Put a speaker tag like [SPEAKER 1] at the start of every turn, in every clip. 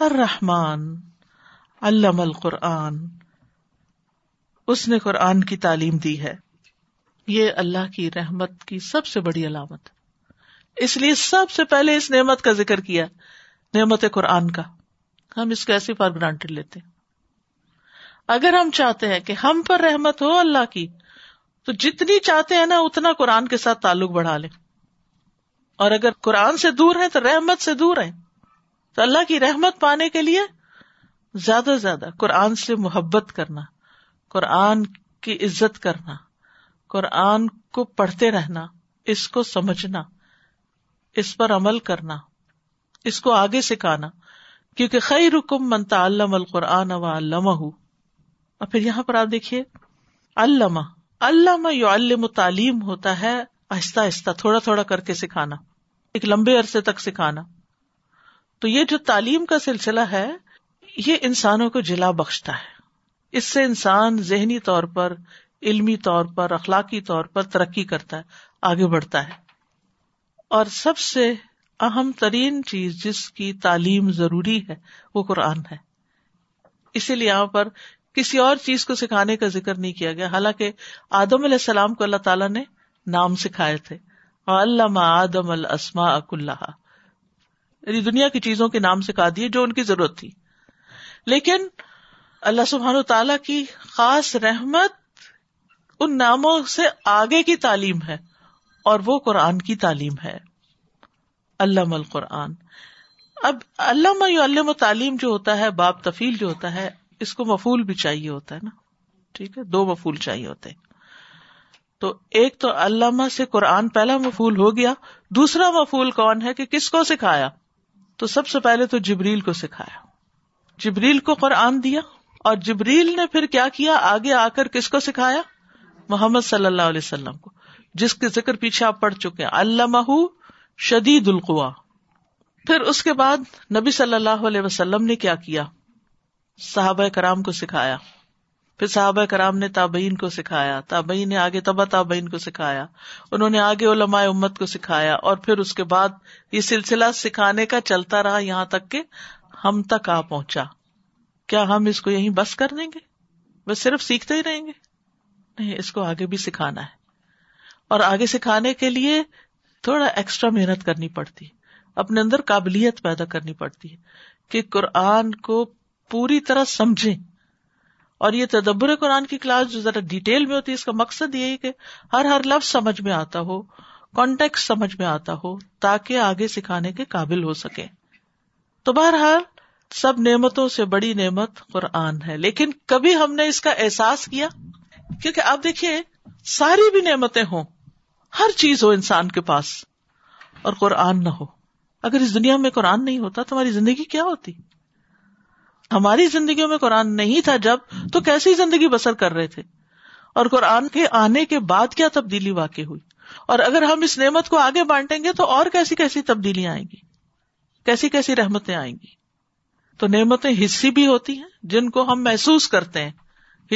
[SPEAKER 1] الرحمن، علم القرآن۔ اس نے قرآن کی تعلیم دی ہے۔ یہ اللہ کی رحمت کی سب سے بڑی علامت۔ اس لیے سب سے پہلے اس نعمت کا ذکر کیا، نعمت قرآن کا۔ ہم اس کو ایسے فار گرانٹیڈ لیتے اگر ہم چاہتے ہیں کہ ہم پر رحمت ہو اللہ کی، تو جتنی چاہتے ہیں نا، اتنا قرآن کے ساتھ تعلق بڑھا لیں۔ اور اگر قرآن سے دور ہے تو رحمت سے دور ہے تو اللہ کی رحمت پانے کے لیے زیادہ سے زیادہ قرآن سے محبت کرنا، قرآن کی عزت کرنا، قرآن کو پڑھتے رہنا، اس کو سمجھنا، اس پر عمل کرنا، اس کو آگے سکھانا، کیونکہ خی رکم منتا علام القرآن و علامہ اور پھر یہاں پر آپ دیکھیے علامہ علامہ یو علم تعلیم ہوتا ہے، آہستہ آہستہ، تھوڑا تھوڑا کر کے سکھانا، ایک لمبے عرصے تک سکھانا۔ تو یہ جو تعلیم کا سلسلہ ہے، یہ انسانوں کو جلا بخشتا ہے۔ اس سے انسان ذہنی طور پر، علمی طور پر، اخلاقی طور پر ترقی کرتا ہے، آگے بڑھتا ہے۔ اور سب سے اہم ترین چیز جس کی تعلیم ضروری ہے، وہ قرآن ہے۔ اسی لیے یہاں پر کسی اور چیز کو سکھانے کا ذکر نہیں کیا گیا۔ حالانکہ آدم علیہ السلام کو اللہ تعالیٰ نے نام سکھائے تھے۔ علامہ آدم السما اک اللہ یعنی دنیا کی چیزوں کے نام سکھا دیے جو ان کی ضرورت تھی۔ لیکن اللہ سبحان تعالی کی خاص رحمت ان ناموں سے آگے کی تعلیم ہے اور وہ قرآن کی تعلیم ہے۔ علام القرآن۔ اب علامہ علم و تعلیم جو ہوتا ہے، باب تفیل جو ہوتا ہے، اس کو مفول بھی چاہیے ہوتا ہے نا۔ ٹھیک ہے، دو مفول چاہیے ہوتے ہیں۔ تو ایک تو علامہ سے قرآن پہلا مفول ہو گیا، دوسرا مفول کون ہے کہ کس کو سکھایا؟ تو سب سے پہلے تو جبریل کو سکھایا۔ جبریل کو قرآن دیا اور جبریل نے پھر کیا کیا؟ آگے آ کر کس کو سکھایا؟ محمد صلی اللہ علیہ وسلم کو۔ جس کے ذکر پیچھے آپ پڑھ چکے علامہ شدید القوا۔ پھر اس کے بعد نبی صلی اللہ علیہ وسلم نے کیا کیا؟ صحابہ کرام کو سکھایا۔ پھر صحابہ کرام نے تابعین کو سکھایا، تابعین نے آگے تبا تابعین کو سکھایا، انہوں نے آگے علماء امت کو سکھایا، اور پھر اس کے بعد یہ سلسلہ سکھانے کا چلتا رہا یہاں تک کہ ہم تک آ پہنچا۔ کیا ہم اس کو یہیں بس کر دیں گے؟ بس صرف سیکھتے ہی رہیں گے؟ نہیں، اس کو آگے بھی سکھانا ہے۔ اور آگے سکھانے کے لیے تھوڑا ایکسٹرا محنت کرنی پڑتی، اپنے اندر قابلیت پیدا کرنی پڑتی ہے کہ قرآن کو پوری طرح سمجھیں۔ اور یہ تدبر قرآن کی کلاس جو ذرا ڈیٹیل میں ہوتی ہے، اس کا مقصد یہی کہ ہر ہر لفظ سمجھ میں آتا ہو کانٹیکٹ سمجھ میں آتا ہو، تاکہ آگے سکھانے کے قابل ہو سکے۔ تو بہرحال، سب نعمتوں سے بڑی نعمت قرآن ہے۔ لیکن کبھی ہم نے اس کا احساس کیا؟ کیونکہ آپ دیکھیے، ساری بھی نعمتیں ہوں۔ ہر چیز ہو انسان کے پاس۔ اور قرآن نہ ہو۔ اگر اس دنیا میں قرآن نہیں ہوتا، تو ہماری زندگی کیا ہوتی؟ ہماری زندگیوں میں قرآن نہیں تھا جب، تو کیسی زندگی بسر کر رہے تھے؟ اور قرآن کے آنے کے بعد کیا تبدیلی واقع ہوئی؟ اور اگر ہم اس نعمت کو آگے بانٹیں گے تو اور کیسی کیسی تبدیلیاں آئیں گی؟ کیسی کیسی رحمتیں آئیں گی؟ تو نعمتیں حصی بھی ہوتی ہیں، جن کو ہم محسوس کرتے ہیں۔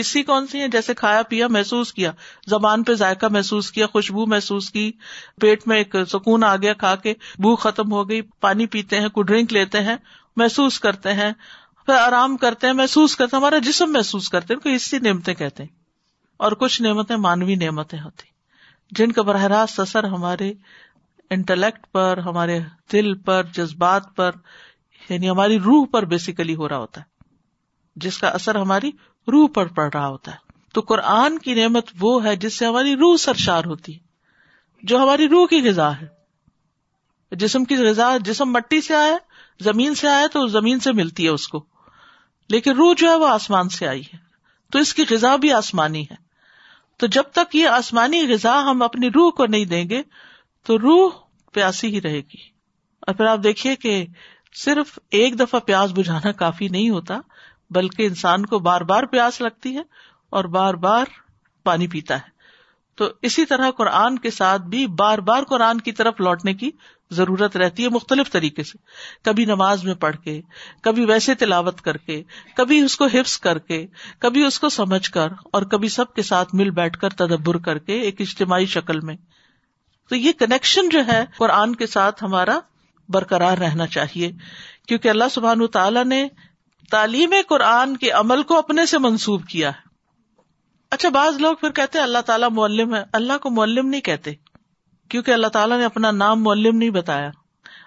[SPEAKER 1] حصی کون سی ہیں؟ جیسے کھایا پیا محسوس کیا، زبان پہ ذائقہ محسوس کیا، خوشبو محسوس کی، پیٹ میں ایک سکون آ گیا کھا کے بو ختم ہو گئی، پانی پیتے ہیں کوئی ڈرنک لیتے ہیں، محسوس کرتے ہیں۔ پھر آرام کرتے ہیں، محسوس کرتے ہیں، ہمارا جسم محسوس کرتے ہیں کوئی اسی نعمتیں کہتے ہیں۔ اور کچھ نعمتیں مانوی نعمتیں ہوتی جن کا براہ راست اثر ہمارے انٹلیکٹ پر، ہمارے دل پر، جذبات پر یعنی ہماری روح پر بیسیکلی ہو رہا ہوتا ہے۔ جس کا اثر ہماری روح پر پڑ رہا ہوتا ہے۔ تو قرآن کی نعمت وہ ہے جس سے ہماری روح سرشار ہوتی ہے، جو ہماری روح کی غذا ہے۔ جسم کی غذا جسم مٹی سے آئے زمین سے آئے تو زمین سے ملتی ہے اس کو۔ لیکن روح جو ہے وہ آسمان سے آئی ہے۔ تو اس کی غذا بھی آسمانی ہے۔ تو جب تک یہ آسمانی غذا ہم اپنی روح کو نہیں دیں گے، تو روح پیاسی ہی رہے گی۔ اور پھر آپ دیکھیے کہ صرف ایک دفعہ پیاس بجھانا کافی نہیں ہوتا، بلکہ انسان کو بار بار پیاس لگتی ہے اور بار بار پانی پیتا ہے۔ تو اسی طرح قرآن کے ساتھ بھی بار بار قرآن کی طرف لوٹنے کی ضرورت رہتی ہے مختلف طریقے سے۔ کبھی نماز میں پڑھ کے، کبھی ویسے تلاوت کر کے، کبھی اس کو حفظ کر کے، کبھی اس کو سمجھ کر اور کبھی سب کے ساتھ مل بیٹھ کر تدبر کر کے ایک اجتماعی شکل میں۔ تو یہ کنیکشن جو ہے قرآن کے ساتھ ہمارا برقرار رہنا چاہیے۔ کیونکہ اللہ سبحان تعالیٰ نے تعلیم قرآن کے عمل کو اپنے سے منسوب کیا ہے۔ اچھا بعض لوگ پھر کہتے اللہ تعالیٰ معلم ہے۔ اللہ کو معلم نہیں کہتے، کیونکہ اللہ تعالیٰ نے اپنا نام معلم نہیں بتایا۔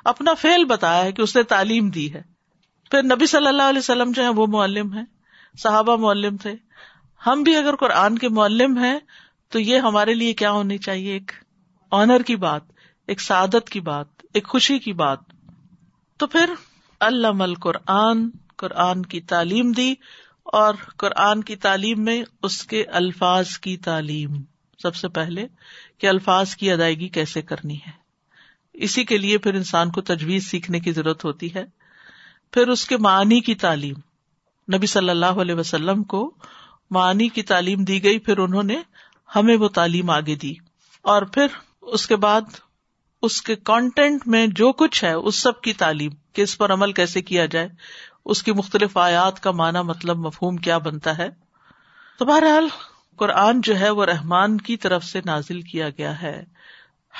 [SPEAKER 1] اپنا فیل بتایا ہے کہ اس نے تعلیم دی ہے۔ پھر نبی صلی اللہ علیہ وسلم جو ہے وہ معلم ہے صحابہ معلم تھے۔ ہم بھی اگر قرآن کے معلم ہیں، تو یہ ہمارے لیے کیا ہونی چاہیے؟ ایک آنر کی بات، ایک سعادت کی بات، ایک خوشی کی بات۔ تو پھر اللہ قرآن قرآن کی تعلیم دی۔ اور قرآن کی تعلیم میں اس کے الفاظ کی تعلیم۔ سب سے پہلے کہ الفاظ کی ادائیگی کیسے کرنی ہے۔ اسی کے لیے پھر انسان کو تجویز سیکھنے کی ضرورت ہوتی ہے۔ پھر اس کے معنی کی تعلیم۔ نبی صلی اللہ علیہ وسلم کو معنی کی تعلیم دی گئی، پھر انہوں نے ہمیں وہ تعلیم آگے دی۔ اور پھر اس کے بعد اس کے کانٹینٹ میں جو کچھ ہے، اس سب کی تعلیم کہ اس پر عمل کیسے کیا جائے۔ اس کی مختلف آیات کا معنی مطلب مفہوم کیا بنتا ہے؟ تو بہرحال، قرآن جو ہے وہ رحمان کی طرف سے نازل کیا گیا ہے۔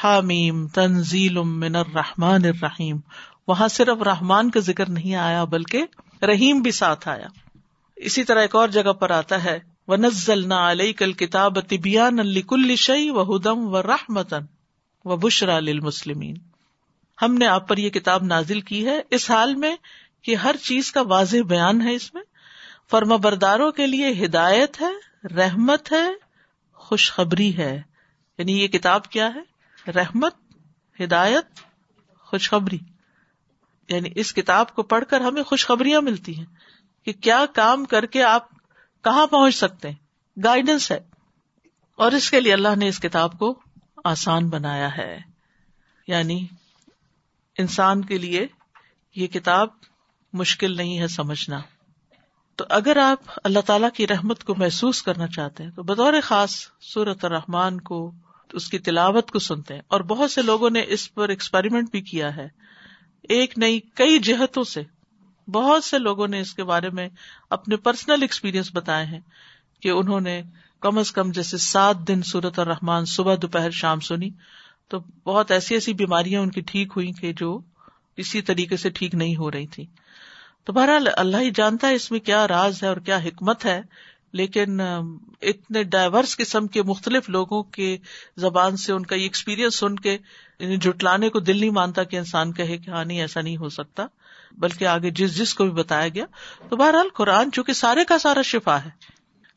[SPEAKER 1] حامیم تنزیل من الرحمن الرحیم۔ وہاں صرف رحمان کا ذکر نہیں آیا، بلکہ رحیم بھی ساتھ آیا۔ اسی طرح ایک اور جگہ پر آتا ہے وہ علیہ کل کتاب طبیان کل شعی و ہدم و رحمتن و بشرا للمسلمین ہم نے آپ پر یہ کتاب نازل کی ہے۔ اس حال میں کہ ہر چیز کا واضح بیان ہے اس میں۔ فرما برداروں کے لیے ہدایت ہے، رحمت ہے، خوشخبری ہے۔ یعنی یہ کتاب کیا ہے؟ رحمت، ہدایت، خوشخبری۔ یعنی اس کتاب کو پڑھ کر ہمیں خوشخبریاں ملتی ہیں کہ کیا کام کر کے آپ کہاں پہنچ سکتے ہیں۔ گائیڈنس ہے۔ اور اس کے لیے اللہ نے اس کتاب کو آسان بنایا ہے۔ یعنی انسان کے لیے یہ کتاب مشکل نہیں ہے سمجھنا۔ تو اگر آپ اللہ تعالی کی رحمت کو محسوس کرنا چاہتے ہیں، تو بطور خاص سورت الرحمان کو، اس کی تلاوت کو سنتے ہیں۔ اور بہت سے لوگوں نے اس پر ایکسپیریمنٹ بھی کیا ہے۔ ایک نئی کئی جہتوں سے بہت سے لوگوں نے اس کے بارے میں اپنے پرسنل ایکسپیرئنس بتائے ہیں کہ انہوں نے کم از کم جیسے سات دن سورت اور رحمان صبح، دوپہر، شام سنی۔ تو بہت ایسی ایسی بیماریاں ان کی ٹھیک ہوئی کہ جو اسی طریقے سے ٹھیک نہیں ہو رہی تھی تو بہرحال اللہ ہی جانتا ہے اس میں کیا راز ہے اور کیا حکمت ہے، لیکن اتنے ڈائیورس قسم کے مختلف لوگوں کے زبان سے ان کا یہ ایکسپیرئنس سن کے یعنی جٹلانے کو دل نہیں مانتا کہ انسان کہے کہ ہاں نہیں، ایسا نہیں ہو سکتا، بلکہ آگے جس جس کو بھی بتایا گیا۔ تو بہرحال قرآن چونکہ سارے کا سارا شفا ہے۔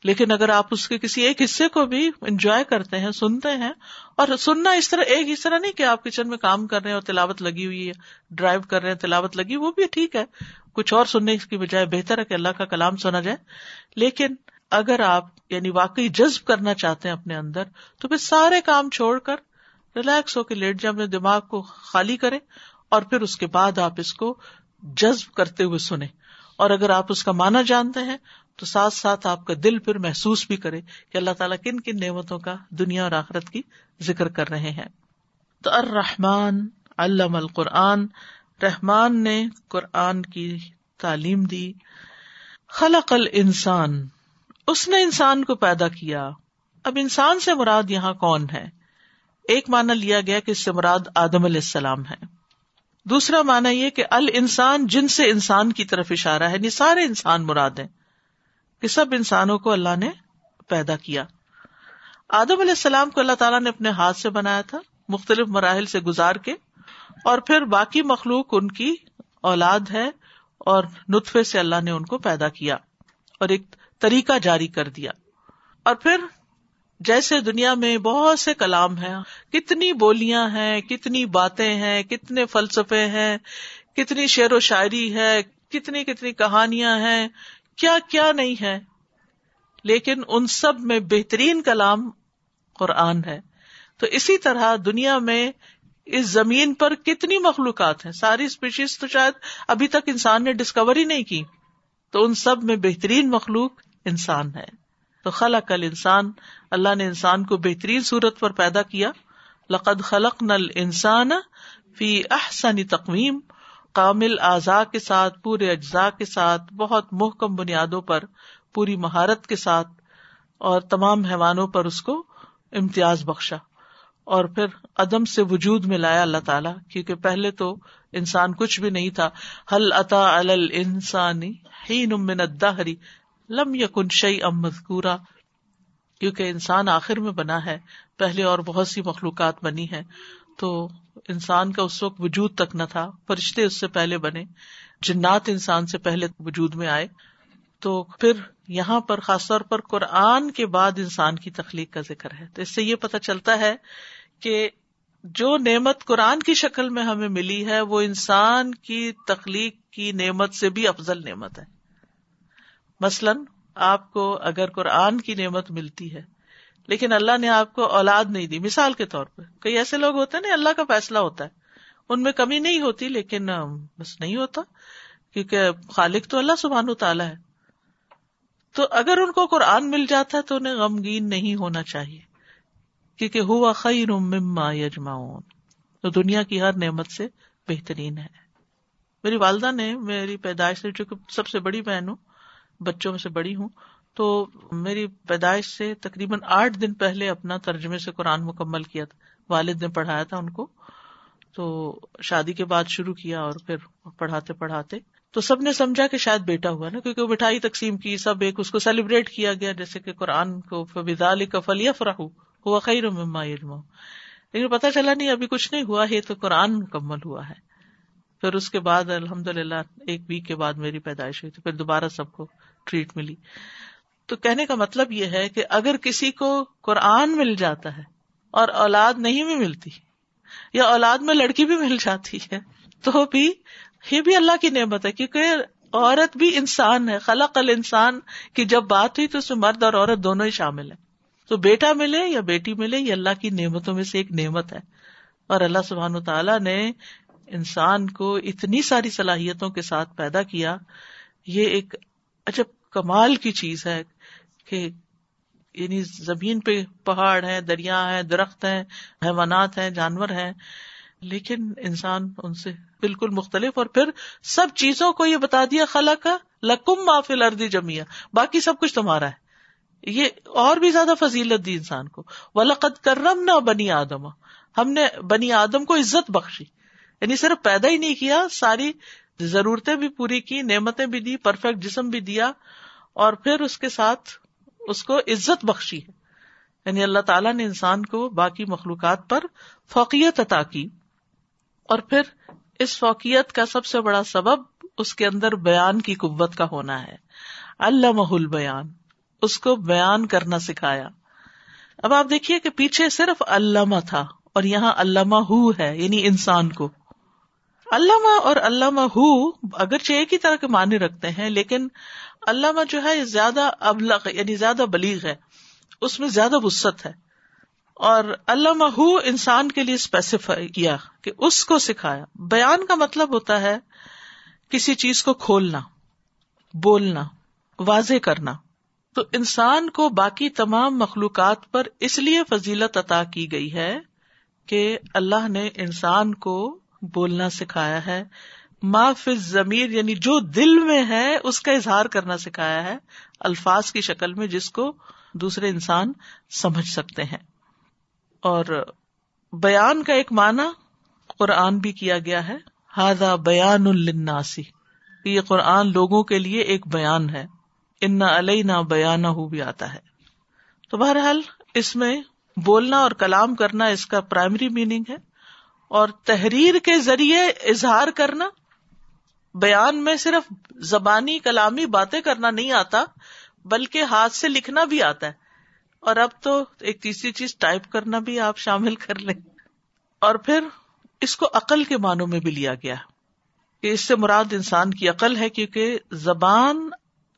[SPEAKER 1] لیکن اگر آپ اس کے کسی ایک حصے کو بھی انجوائے کرتے ہیں، سنتے ہیں، اور سننا اس طرح، ایک اس طرح نہیں کہ آپ کچن میں کام کر رہے ہیں اور تلاوت لگی ہوئی ہے ڈرائیو کر رہے ہیں، تلاوت لگی، وہ بھی ٹھیک ہے۔ کچھ اور سننے کی بجائے بہتر ہے کہ اللہ کا کلام سنا جائے۔ لیکن اگر آپ یعنی واقعی جذب کرنا چاہتے ہیں اپنے اندر، تو پھر سارے کام چھوڑ کر ریلیکس ہو کے لیٹ جائیں، اپنے دماغ کو خالی کریں، اور پھر اس کے بعد آپ اس کو جذب کرتے ہوئے سنیں۔ اور اگر آپ اس کا مانا جانتے ہیں تو ساتھ ساتھ آپ کا دل پھر محسوس بھی کرے کہ اللہ تعالیٰ کن کن نعمتوں کا دنیا اور آخرت کی ذکر کر رہے ہیں۔ تو الرحمان علم القرآن، رحمان نے قرآن کی تعلیم دی۔ خلق انسان اس نے انسان کو پیدا کیا۔ اب انسان سے مراد یہاں کون ہے؟ ایک مانا لیا گیا کہ اس سے مراد آدم علیہ السلام ہے۔ دوسرا مانا یہ کہ ال انسان جن سے انسان کی طرف اشارہ ہے یعنی سارے انسان مراد ہیں۔ کہ سب انسانوں کو اللہ نے پیدا کیا۔ آدم علیہ السلام کو اللہ تعالیٰ نے اپنے ہاتھ سے بنایا تھا، مختلف مراحل سے گزار کے، اور پھر باقی مخلوق ان کی اولاد ہے اور نطفے سے اللہ نے ان کو پیدا کیا اور ایک طریقہ جاری کر دیا۔ اور پھر جیسے دنیا میں بہت سے کلام ہیں، کتنی بولیاں ہیں، کتنی باتیں ہیں، کتنے فلسفے ہیں، کتنی شعر و شاعری ہے، کتنی کتنی کہانیاں ہیں کیا کیا نہیں ہے، لیکن ان سب میں بہترین کلام قرآن ہے۔ تو اسی طرح دنیا میں اس زمین پر کتنی مخلوقات ہیں؟ ساری اسپیشیز تو شاید ابھی تک انسان نے ڈسکور ہی نہیں کی۔ تو ان سب میں بہترین مخلوق انسان ہے۔ تو خلا کل انسان اللہ نے انسان کو بہترین صورت پر پیدا کیا۔ لقد خلق نل انسان فی احسن تقویم۔ کامل اعضاء کے ساتھ، پورے اجزاء کے ساتھ، بہت محکم بنیادوں پر، پوری مہارت کے ساتھ اور تمام حیوانوں پر اس کو امتیاز بخشا۔ اور پھر عدم سے وجود میں لایا اللہ تعالیٰ، کیونکہ پہلے تو انسان کچھ بھی نہیں تھا۔ حل اتا انسانی ہی نمن ہری لم یکن شعی ام مذکورا۔ کیونکہ انسان آخر میں بنا ہے، پہلے اور بہت سی مخلوقات بنی ہے تو انسان کا اس وقت وجود تک نہ تھا، فرشتے اس سے پہلے بنے، جنات انسان سے پہلے وجود میں آئے۔ تو پھر یہاں پر خاص طور پر قرآن کے بعد انسان کی تخلیق کا ذکر ہے۔ تو اس سے یہ پتا چلتا ہے کہ جو نعمت قرآن کی شکل میں ہمیں ملی ہے، وہ انسان کی تخلیق کی نعمت سے بھی افضل نعمت ہے۔ مثلاً آپ کو اگر قرآن کی نعمت ملتی ہے لیکن اللہ نے آپ کو اولاد نہیں دی، مثال کے طور پہ کئی ایسے لوگ ہوتے ہیں نا، اللہ کا فیصلہ ہوتا ہے۔ ان میں کمی نہیں ہوتی، لیکن بس نہیں ہوتا، کیونکہ خالق تو اللہ سبحان تعالیٰ ہے۔ تو اگر ان کو قرآن مل جاتا ہے تو انہیں غمگین نہیں ہونا چاہیے، کیونکہ ہوا خیر مما یجماؤن تو دنیا کی ہر نعمت سے بہترین ہے۔ میری والدہ نے میری پیدائش سے، جو سب سے بڑی بہن ہوں، بچوں میں سے بڑی ہوں تو میری پیدائش سے تقریباً آٹھ دن پہلے اپنا ترجمے سے قرآن مکمل کیا تھا۔ والد نے پڑھایا تھا ان کو۔ تو شادی کے بعد شروع کیا اور پھر پڑھاتے پڑھاتے۔ تو سب نے سمجھا کہ شاید بیٹا ہوا نا، کیونکہ وہ مٹھائی تقسیم کی، سب ایک اس کو سیلیبریٹ کیا گیا، جیسے کہ قرآن کو کا فلی فراہ ہوا خیر مما لیکن پتا چلا نہیں، ابھی کچھ نہیں ہوا ہے تو قرآن مکمل ہوا ہے۔ پھر اس کے بعد الحمد للہ ایک ویک کے بعد میری پیدائش ہوئی تو پھر دوبارہ سب کو ٹریٹ ملی۔ تو کہنے کا مطلب یہ ہے کہ اگر کسی کو قرآن مل جاتا ہے اور اولاد نہیں بھی ملتی یا اولاد میں لڑکی بھی مل جاتی ہے، تو بھی یہ بھی اللہ کی نعمت ہے، کیونکہ عورت بھی انسان ہے، خلق ال انسان کی جب بات ہوئی تو اس میں مرد اور عورت دونوں ہی شامل ہے تو بیٹا ملے یا بیٹی ملے، یہ اللہ کی نعمتوں میں سے ایک نعمت ہے۔ اور اللہ سبحان تعالیٰ نے انسان کو اتنی ساری صلاحیتوں کے ساتھ پیدا کیا، یہ ایک عجب کمال کی چیز ہے۔ کہ یعنی زمین پہ پہاڑ ہے دریا ہے درخت ہیں، حیوانات ہیں، جانور ہیں، لیکن انسان ان سے بالکل مختلف اور پھر سب چیزوں کو یہ بتا دیا خلا کا لکم معافل اردی جمیا باقی سب کچھ تمہارا ہے۔ یہ اور بھی زیادہ فضیلت دی انسان کو۔ ولقد کرم نہ بنی آدم۔ ہم نے بنی آدم کو عزت بخشی۔ یعنی صرف پیدا ہی نہیں کیا، ساری ضرورتیں بھی پوری کی، نعمتیں بھی دی پرفیکٹ جسم بھی دیا اور پھر اس کے ساتھ اس کو عزت بخشی ہے۔ یعنی اللہ تعالیٰ نے انسان کو باقی مخلوقات پر فوقیت عطا کی۔ اور پھر اس فوقیت کا سب سے بڑا سبب اس کے اندر بیان کی قوت کا ہونا ہے۔ اللہ محل بیان اس کو بیان کرنا سکھایا۔ اب آپ دیکھیے کہ پیچھے صرف علامہ تھا اور یہاں علامہ ہو ہے یعنی انسان کو۔ علامہ اور علامہ ہو اگرچہ ایک ہی طرح کے معنی رکھتے ہیں، لیکن علامہ جو ہے زیادہ ابلغ یعنی زیادہ بلیغ ہے، اس میں زیادہ وسط ہے۔ اور علامہ ہو انسان کے لیے اسپیسیفائی کیا کہ اس کو سکھایا۔ بیان کا مطلب ہوتا ہے کسی چیز کو کھولنا، بولنا، واضح کرنا۔ تو انسان کو باقی تمام مخلوقات پر اس لیے فضیلت عطا کی گئی ہے کہ اللہ نے انسان کو بولنا سکھایا ہے۔ ما فی ضمیر یعنی جو دل میں ہے، اس کا اظہار کرنا سکھایا ہے الفاظ کی شکل میں جس کو دوسرے انسان سمجھ سکتے ہیں۔ اور بیان کا ایک معنی قرآن بھی کیا گیا ہے۔ ہاضا بیان الناسی یہ قرآن لوگوں کے لیے ایک بیان ہے۔ ان علیہ نہ بیان ہو بھی آتا ہے۔ تو بہرحال اس میں بولنا اور کلام کرنا اس کا پرائمری میننگ ہے۔ اور تحریر کے ذریعے اظہار کرنا بیان میں صرف زبانی کلامی باتیں کرنا نہیں آتا، بلکہ ہاتھ سے لکھنا بھی آتا ہے۔ اور اب تو ایک تیسری چیز، ٹائپ کرنا بھی آپ شامل کر لیں۔ اور پھر اس کو عقل کے معنوں میں بھی لیا گیا۔ کہ اس سے مراد انسان کی عقل ہے، کیونکہ زبان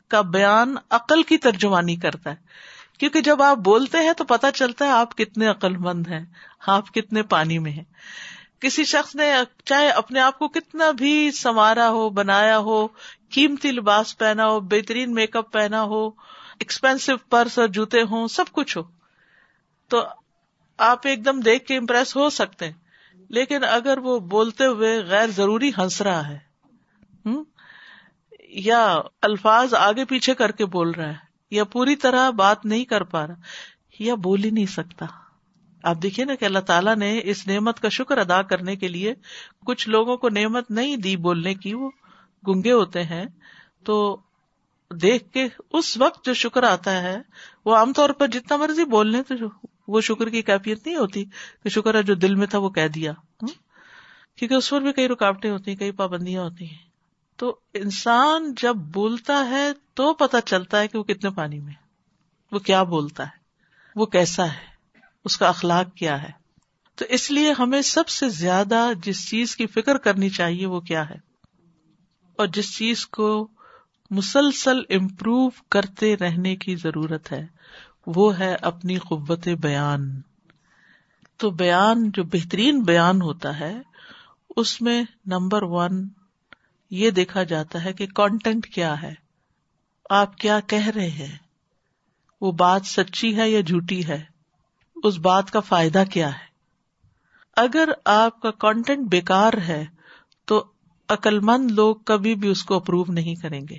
[SPEAKER 1] کا بیان عقل کی ترجمانی کرتا ہے۔ کیونکہ جب آپ بولتے ہیں تو پتا چلتا ہے آپ کتنے عقل مند ہیں، آپ کتنے پانی میں ہیں۔ کسی شخص نے چاہے اپنے آپ کو کتنا بھی سنوارا ہو، بنایا ہو، قیمتی لباس پہنا ہو، بہترین میک اپ پہنا ہو ایکسپینسو پرس اور جوتے ہوں، سب کچھ ہو۔ تو آپ ایک دم دیکھ کے امپریس ہو سکتے ہیں۔ لیکن اگر وہ بولتے ہوئے غیر ضروری ہنس رہا ہے یا الفاظ آگے پیچھے کر کے بول رہا ہے، یا پوری طرح بات نہیں کر پا رہا، یا بول ہی نہیں سکتا۔ آپ دیکھیے نا کہ اللہ تعالیٰ نے اس نعمت کا شکر ادا کرنے کے لیے کچھ لوگوں کو نعمت نہیں دی بولنے کی، وہ گنگے ہوتے ہیں۔ تو دیکھ کے اس وقت جو شکر آتا ہے، وہ عام طور پر جتنا مرضی بول لیں تو وہ شکر کی کیفیت نہیں ہوتی کہ شکر ہے جو دل میں تھا وہ کہہ دیا۔ کیونکہ اس پر بھی کئی رکاوٹیں ہوتی ہیں، کئی پابندیاں ہوتی ہیں۔ تو انسان جب بولتا ہے تو پتا چلتا ہے کہ وہ کتنے پانی میں وہ کیا بولتا ہے؟ وہ کیسا ہے؟ اس کا اخلاق کیا ہے۔ تو اس لیے ہمیں سب سے زیادہ جس چیز کی فکر کرنی چاہیے وہ کیا ہے۔ اور جس چیز کو مسلسل امپروو کرتے رہنے کی ضرورت ہے، وہ ہے اپنی قوت بیان۔ تو بیان جو بہترین بیان ہوتا ہے، اس میں نمبر ون یہ دیکھا جاتا ہے کہ کانٹینٹ کیا ہے۔ آپ کیا کہہ رہے ہیں؟ وہ بات سچی ہے یا جھوٹی ہے؟ اس بات کا فائدہ کیا ہے؟ اگر آپ کا کانٹینٹ بیکار ہے، تو عقل مند لوگ کبھی بھی اس کو اپروو نہیں کریں گے۔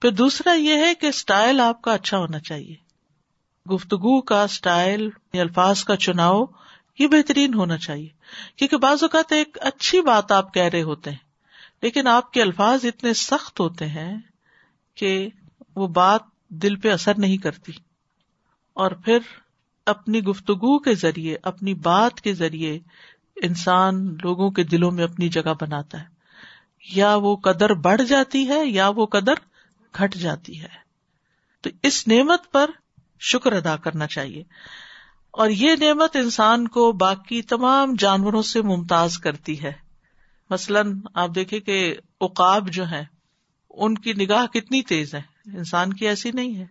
[SPEAKER 1] پھر دوسرا یہ ہے کہ اسٹائل آپ کا اچھا ہونا چاہیے۔ گفتگو کا اسٹائل الفاظ کا چناؤ یہ بہترین ہونا چاہیے۔ کیونکہ بعض اوقات ایک اچھی بات آپ کہہ رہے ہوتے ہیں، لیکن آپ کے الفاظ اتنے سخت ہوتے ہیں کہ وہ بات دل پہ اثر نہیں کرتی۔ اور پھر اپنی گفتگو کے ذریعے، اپنی بات کے ذریعے انسان لوگوں کے دلوں میں اپنی جگہ بناتا ہے۔ یا وہ قدر بڑھ جاتی ہے یا وہ قدر گھٹ جاتی ہے۔ تو اس نعمت پر شکر ادا کرنا چاہیے۔ اور یہ نعمت انسان کو باقی تمام جانوروں سے ممتاز کرتی ہے۔ مثلاً آپ دیکھیں کہ اقاب جو ہے ان کی نگاہ کتنی تیز ہے۔ انسان کی ایسی نہیں ہے۔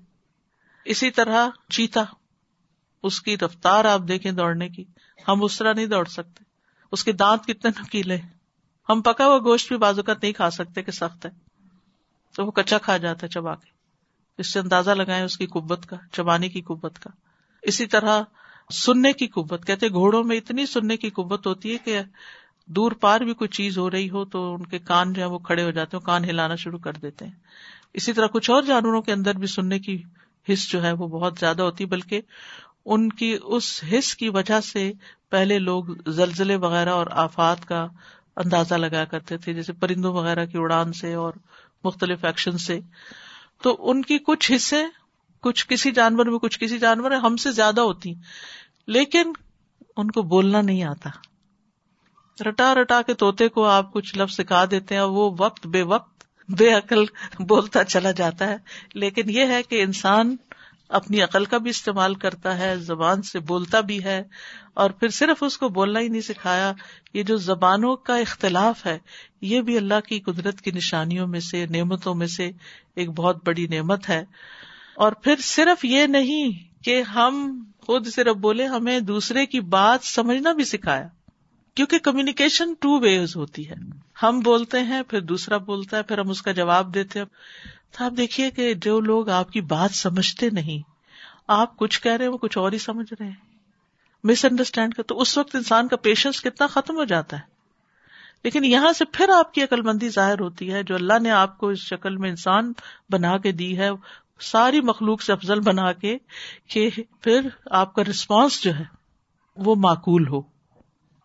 [SPEAKER 1] اسی طرح چیتا اس کی رفتار آپ دیکھیں دوڑنے کی۔ ہم اس طرح نہیں دوڑ سکتے۔ اس کے دانت کتنے نکیلے ہم پکا ہوا گوشت بھی بازوقت نہیں کھا سکتے کہ سخت ہے۔ تو وہ کچا کھا جاتا ہے چبا کے۔ اس سے اندازہ لگائیں اس کی قبت کا، چبانے کی قبت کا۔ اسی طرح سننے کی قبت کہتے گھوڑوں میں اتنی سننے کی قبت ہوتی ہے کہ دور پار بھی کوئی چیز ہو رہی ہو تو ان کے کان جو ہے وہ کھڑے ہو جاتے ہیں، کان ہلانا شروع کر دیتے ہیں۔ اسی طرح کچھ اور جانوروں کے اندر بھی سننے کی حص جو ہے وہ بہت زیادہ ہوتی بلکہ ان کی اس حص کی وجہ سے پہلے لوگ زلزلے وغیرہ اور آفات کا اندازہ لگایا کرتے تھے، جیسے پرندوں وغیرہ کی اڑان سے اور مختلف ایکشن سے۔ تو ان کی کچھ حصے، کچھ کسی جانور میں کچھ کسی جانور ہم سے زیادہ ہوتی، لیکن ان کو بولنا نہیں آتا۔ رٹا رٹا کے توتے کو آپ کچھ لفظ سکھا دیتے ہیں، وہ وقت بے وقت بے عقل بولتا چلا جاتا ہے۔ لیکن یہ ہے کہ انسان اپنی عقل کا بھی استعمال کرتا ہے، زبان سے بولتا بھی ہے، اور پھر صرف اس کو بولنا ہی نہیں سکھایا، یہ جو زبانوں کا اختلاف ہے، یہ بھی اللہ کی قدرت کی نشانیوں میں سے، نعمتوں میں سے ایک بہت بڑی نعمت ہے۔ اور پھر صرف یہ نہیں کہ ہم خود صرف بولے، ہمیں دوسرے کی بات سمجھنا بھی سکھایا۔ کیونکہ کمیونیکیشن ٹو ویز ہوتی ہے۔ ہم بولتے ہیں، پھر دوسرا بولتا ہے، پھر ہم اس کا جواب دیتے ہیں۔ تو آپ دیکھیے کہ جو لوگ آپ کی بات سمجھتے نہیں، آپ کچھ کہہ رہے ہیں، وہ کچھ اور ہی سمجھ رہے ہیں۔ مس انڈرسٹینڈ کر تو اس وقت انسان کا پیشنس کتنا ختم ہو جاتا ہے۔ لیکن یہاں سے پھر آپ کی عقل مندی ظاہر ہوتی ہے، جو اللہ نے آپ کو اس شکل میں انسان بنا کے دی ہے، ساری مخلوق سے افضل بنا کے کہ پھر آپ کا ریسپانس جو ہے، وہ معقول ہو۔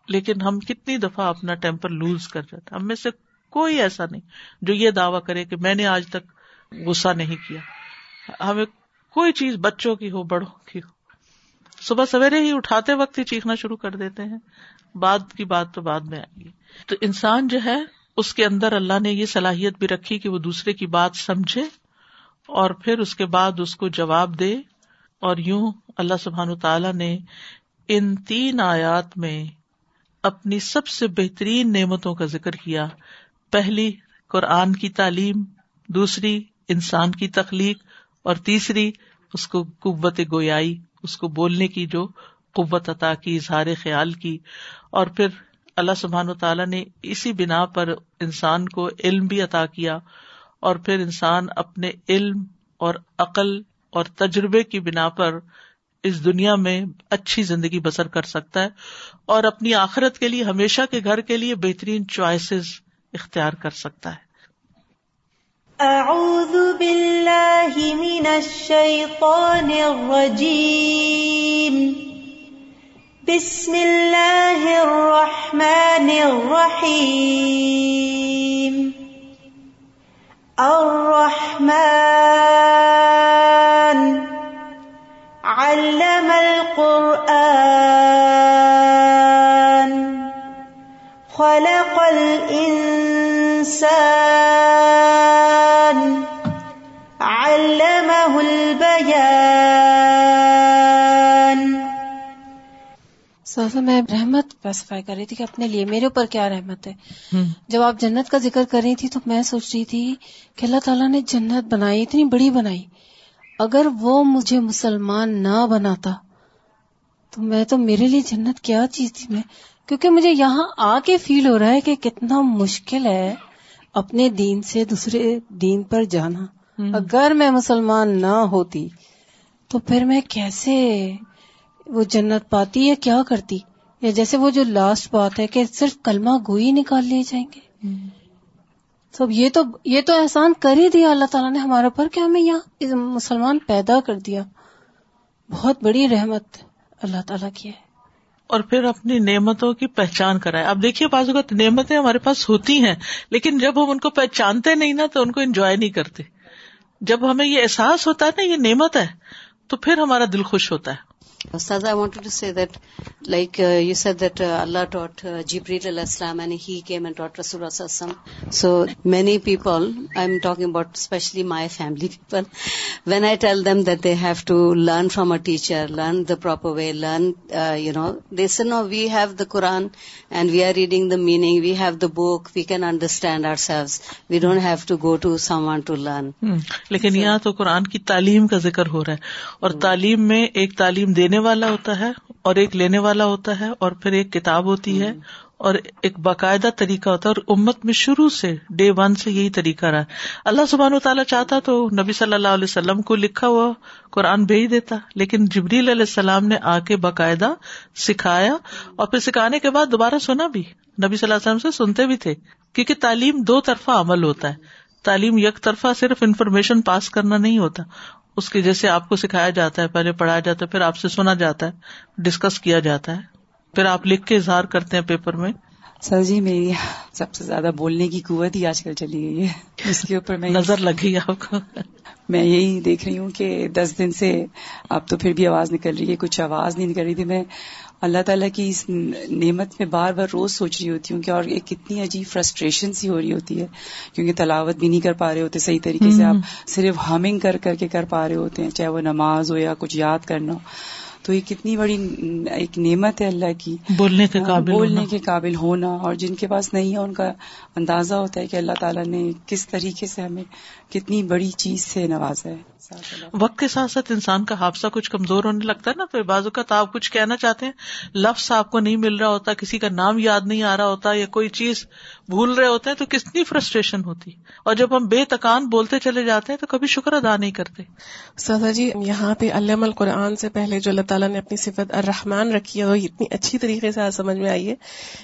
[SPEAKER 1] لیکن ہم کتنی دفعہ اپنا ٹیمپر لوز کر جاتے ہم میں سے کوئی ایسا نہیں جو یہ دعوی کرے کہ میں نے آج تک غصہ نہیں کیا۔ ہمیں کوئی چیز بچوں کی ہو، بڑوں کی ہو۔ صبح سویرے ہی اٹھاتے وقت ہی چیخنا شروع کر دیتے ہیں۔ بعد کی بات تو بعد میں آئے گی تو انسان جو ہے، اس کے اندر اللہ نے یہ صلاحیت بھی رکھی کہ وہ دوسرے کی بات سمجھے اور پھر اس کے بعد اس کو جواب دے۔ اور یوں اللہ سبحان تعالی نے ان تین آیات میں اپنی سب سے بہترین نعمتوں کا ذکر کیا۔ پہلی، قرآن کی تعلیم۔ دوسری انسان کی تخلیق اور تیسری اس کو قوت گویائی، اس کو بولنے کی جو قوت عطا کی، اظہار خیال کی۔ اور پھر اللہ سبحان و تعالیٰ نے اسی بنا پر انسان کو علم بھی عطا کیا اور پھر انسان اپنے علم اور عقل اور تجربے کی بنا پر اس دنیا میں اچھی زندگی بسر کر سکتا ہے اور اپنی آخرت کے لیے، ہمیشہ کے گھر کے لیے بہترین چوائسیز اختیار کر سکتا ہے۔
[SPEAKER 2] اعوذ باللہ من الشیطان الرجیم بسم الله الرحمن الرحيم. الرحمن علم القرآن. خلق الإنسان علمه البيان۔
[SPEAKER 3] میں رحمت اسپیسیفائی کر رہی تھی کہ اپنے لیے میرے اوپر کیا رحمت ہے۔ جب آپ جنت کا ذکر کر رہی تھی تو میں سوچ رہی تھی کہ اللہ تعالیٰ نے جنت بنائی اتنی بڑی بنائی۔ اگر وہ مجھے مسلمان نہ بناتا تو میں تو میرے لیے جنت کیا چیز تھی میں؟ کیونکہ مجھے یہاں آ کے فیل ہو رہا ہے کہ کتنا مشکل ہے اپنے دین سے دوسرے دین پر جانا۔ اگر میں مسلمان نہ ہوتی تو پھر میں کیسے وہ جنت پاتی یا کیا کرتی؟ یا جیسے وہ جو لاسٹ بات ہے کہ صرف کلمہ گوئی نکال لیے جائیں گے۔ تو اب یہ تو یہ تو احسان کر ہی دیا اللہ تعالیٰ نے ہمارے اوپر کہ ہمیں یہاں مسلمان پیدا کر دیا۔ بہت بڑی رحمت اللہ تعالیٰ کی ہے۔
[SPEAKER 1] اور پھر اپنی نعمتوں کی پہچان کرائے۔ اب دیکھیے بعض اوقات نعمتیں ہمارے پاس ہوتی ہیں لیکن جب ہم ان کو پہچانتے نہیں نا تو ان کو انجوائے نہیں کرتے۔ جب ہمیں یہ احساس ہوتا ہے نا یہ نعمت ہے، تو پھر ہمارا دل خوش ہوتا ہے۔
[SPEAKER 4] Ustaza, I wanted to say that, like uh, you said that uh, Allah taught uh, Jibreel alayhi salam and he came and taught Rasulullah sallallahu alaihi wasallam. So many people, I'm talking about especially my family people, when I tell them that they have to learn from a teacher, learn the proper way, learn, they say, no, we have the Quran and we are reading the meaning, we have the book, we can understand ourselves. We don't have to go to someone to learn.
[SPEAKER 1] لیکن یہاں تو قرآن کی تعلیم کا ذکر ہو رہا ہے اور تعلیم میں ایک تعلیم دینے والا ہوتا ہے اور ایک لینے والا ہوتا ہے اور پھر ایک کتاب ہوتی ہے اور ایک باقاعدہ طریقہ ہوتا ہے اور امت میں شروع سے ڈے ون سے یہی طریقہ رہا اللہ سبحان و تعالیٰ چاہتا تو نبی صلی اللہ علیہ وسلم کو لکھا ہوا قرآن بھیج دیتا لیکن جبریل علیہ السلام نے آ کے باقاعدہ سکھایا اور پھر سکھانے کے بعد دوبارہ سنا بھی۔ نبی صلی اللہ علیہ وسلم سے سنتے بھی تھے۔ کیونکہ تعلیم دو طرفہ عمل ہوتا ہے۔ تعلیم یک طرفہ صرف انفارمیشن پاس کرنا نہیں ہوتا۔ اس کے جیسے آپ کو سکھایا جاتا ہے پہلے پڑھایا جاتا ہے پھر آپ سے سنا جاتا ہے ڈسکس کیا جاتا ہے۔ پھر آپ لکھ کے اظہار کرتے ہیں پیپر میں۔
[SPEAKER 5] سر جی میری سب سے زیادہ بولنے کی قوت ہی آج کل چلی گئی ہے۔ اس کے اوپر میں
[SPEAKER 1] نظر لگ گئی آپ کو۔
[SPEAKER 5] میں یہی دیکھ رہی ہوں کہ دس دن سے اب تو پھر بھی آواز نکل رہی ہے کچھ آواز نہیں نکل رہی تھی۔ میں اللہ تعالیٰ کی اس نعمت میں بار بار روز سوچ رہی ہوتی ہوں کہ اور ایک کتنی عجیب فرسٹریشن سی ہو رہی ہوتی ہے کیونکہ تلاوت بھی نہیں کر پا رہے ہوتے صحیح طریقے سے آپ صرف ہمنگ کر کر کے کر پا رہے ہوتے ہیں چاہے وہ نماز ہو یا کچھ یاد کرنا ہو۔ تو یہ کتنی بڑی ایک نعمت ہے اللہ کی۔
[SPEAKER 1] بولنے کے قابل
[SPEAKER 5] بولنے کے قابل ہونا۔ اور جن کے پاس نہیں ہے ان کا اندازہ ہوتا ہے کہ اللہ تعالیٰ نے کس طریقے سے ہمیں کتنی بڑی چیز سے نوازا ہے۔
[SPEAKER 1] وقت کے ساتھ ساتھ انسان کا حادثہ کچھ کمزور ہونے لگتا ہے نا، پھر بازو کا تو آپ کچھ کہنا چاہتے ہیں، لفظ آپ کو نہیں مل رہا ہوتا، کسی کا نام یاد نہیں آ رہا ہوتا، یا کوئی چیز بھول رہے ہوتے ہیں، تو کتنی فرسٹریشن ہوتی۔ اور جب ہم بے تکان بولتے چلے جاتے ہیں، تو کبھی شکر ادا نہیں کرتے۔
[SPEAKER 6] سزا جی یہاں پہ علم القرآن سے پہلے جو اللہ تعالیٰ نے اپنی صفت الرحمان رکھی ہے، وہ اتنی اچھی طریقے سے آج سمجھ میں آئی ہے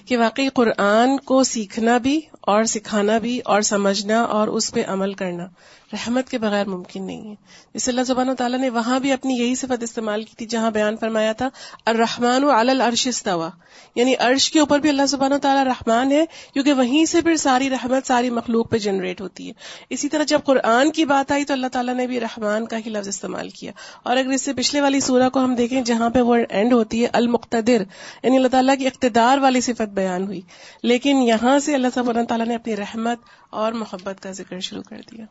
[SPEAKER 6] کہ واقعی قرآن کو سیکھنا بھی اور سکھانا بھی اور سمجھنا اور اس پہ عمل کرنا۔ رحمت کے بغیر ممکن نہیں ہے۔ جس اللہ زبان و تعالیٰ نے وہاں بھی اپنی یہی صفت استعمال کی تھی، جہاں بیان فرمایا تھا، الرحمن العرش استوا یعنی عرش کے اوپر بھی اللہ زبان و تعالیٰ رحمان ہے، کیونکہ وہیں سے پھر ساری رحمت، ساری مخلوق پہ جنریٹ ہوتی ہے۔ اسی طرح جب قرآن کی بات آئی تو اللہ تعالیٰ نے بھی رحمان کا ہی لفظ استعمال کیا۔ اور اگر اس سے پچھلے والی سورہ کو ہم دیکھیں، جہاں پہ وہ اینڈ ہوتی ہے، المقتدر یعنی اللہ تعالیٰ کی اقتدار والی صفت بیان ہوئی۔ لیکن یہاں سے اللہ سب تعالیٰ نے اپنی رحمت اور محبت کا ذکر شروع کر دیا۔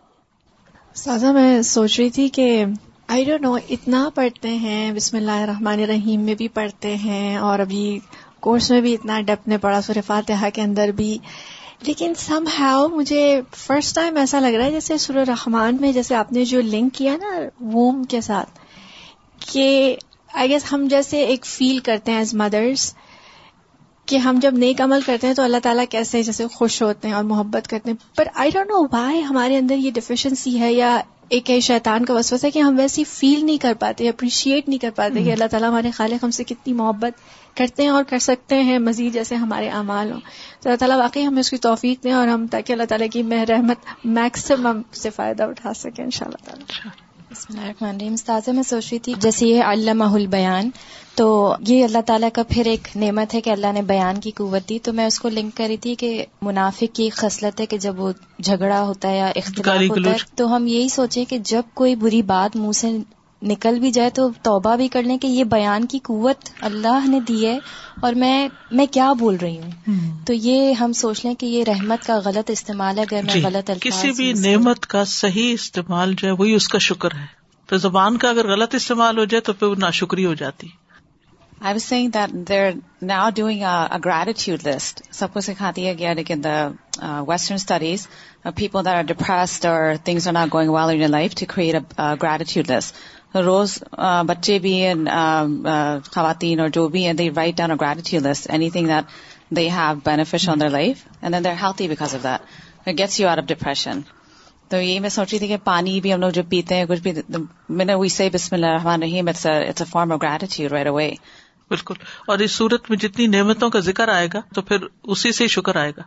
[SPEAKER 7] سازا، میں سوچ رہی تھی کہ آئی ڈونٹ نو اتنا پڑھتے ہیں، بسم اللہ الرحمن الرحیم میں بھی پڑھتے ہیں، اور ابھی کورس میں بھی اتنا ڈپ نے پڑھا سور فاتحہ کے اندر بھی۔ لیکن سم ہاؤ مجھے فرسٹ ٹائم ایسا لگ رہا ہے جیسے سر الرحمان میں، جیسے آپ نے جو لنک کیا نا ووم کے ساتھ، کہ آئی گیس ہم جیسے ایک فیل کرتے ہیں ایز مدرس کہ ہم جب نیک عمل کرتے ہیں تو اللہ تعالیٰ کیسے جیسے خوش ہوتے ہیں اور محبت کرتے ہیں۔ پر آئی ڈونٹ نو وائی ہمارے اندر یہ ڈیفیشنسی ہے یا ایک شیطان کا وسوسہ ہے کہ ہم ویسی فیل نہیں کر پاتے اپریشیٹ نہیں کر پاتے کہ اللہ تعالیٰ ہمارے خالق ہم سے کتنی محبت کرتے ہیں اور کر سکتے ہیں مزید جیسے ہمارے اعمال ہوں۔ تو اللہ تعالیٰ واقعی ہمیں اس کی توفیق دیں اور ہم تاکہ اللہ تعالیٰ کی رحمت میکسیمم سے فائدہ اٹھا سکیں ان شاء اللہ تعالیٰ
[SPEAKER 8] بسم اللہ الرحمن الرحیم۔ استاذہ میں سوچ رہی تھی جیسے یہ علامہ البیان تو یہ اللہ تعالیٰ کا پھر ایک نعمت ہے کہ اللہ نے بیان کی قوت دی تو میں اس کو لنک کر رہی تھی کہ منافق کی خصلت ہے کہ جب وہ جھگڑا ہوتا ہے یا اختلاف ہوتا ہے تو ہم یہی سوچیں کہ جب کوئی بری بات منہ سے نکل بھی جائے تو توبہ بھی کر لیں کہ یہ بیان کی قوت اللہ نے دی ہے اور میں میں کیا بول رہی ہوں؟ تو یہ ہم سوچ لیں کہ یہ رحمت کا غلط استعمال ہے اگر میں جی، غلط
[SPEAKER 1] کسی بھی نعمت کا صحیح استعمال جو ہے وہی اس کا شکر ہے۔ تو زبان کا اگر غلط استعمال ہو جائے تو پھر نا شکری ہو جاتی۔
[SPEAKER 9] I was seeing that they're now doing gratitude list سب کو سکھاتی ہے گیا لیکن the western studies people that are depressed اور things are not going well in life to create gratitude list روز بچے بھی ہیں خواتین اور جو بھی ہیں they write down gratitude list anything that they have benefit on their life and then they're healthy because of that gets you are of depression تو یہ میں سوچ رہی تھی کہ پانی بھی ہم لوگ جو پیتے ہیں، کچھ بھی، میں نے وی سے بسم اللہ الرحمن الرحیم it's a form of gratitude right away
[SPEAKER 1] بالکل. اور اس صورت میں جتنی نعمتوں کا ذکر آئے گا، تو پھر اسی سے شکر آئے گا۔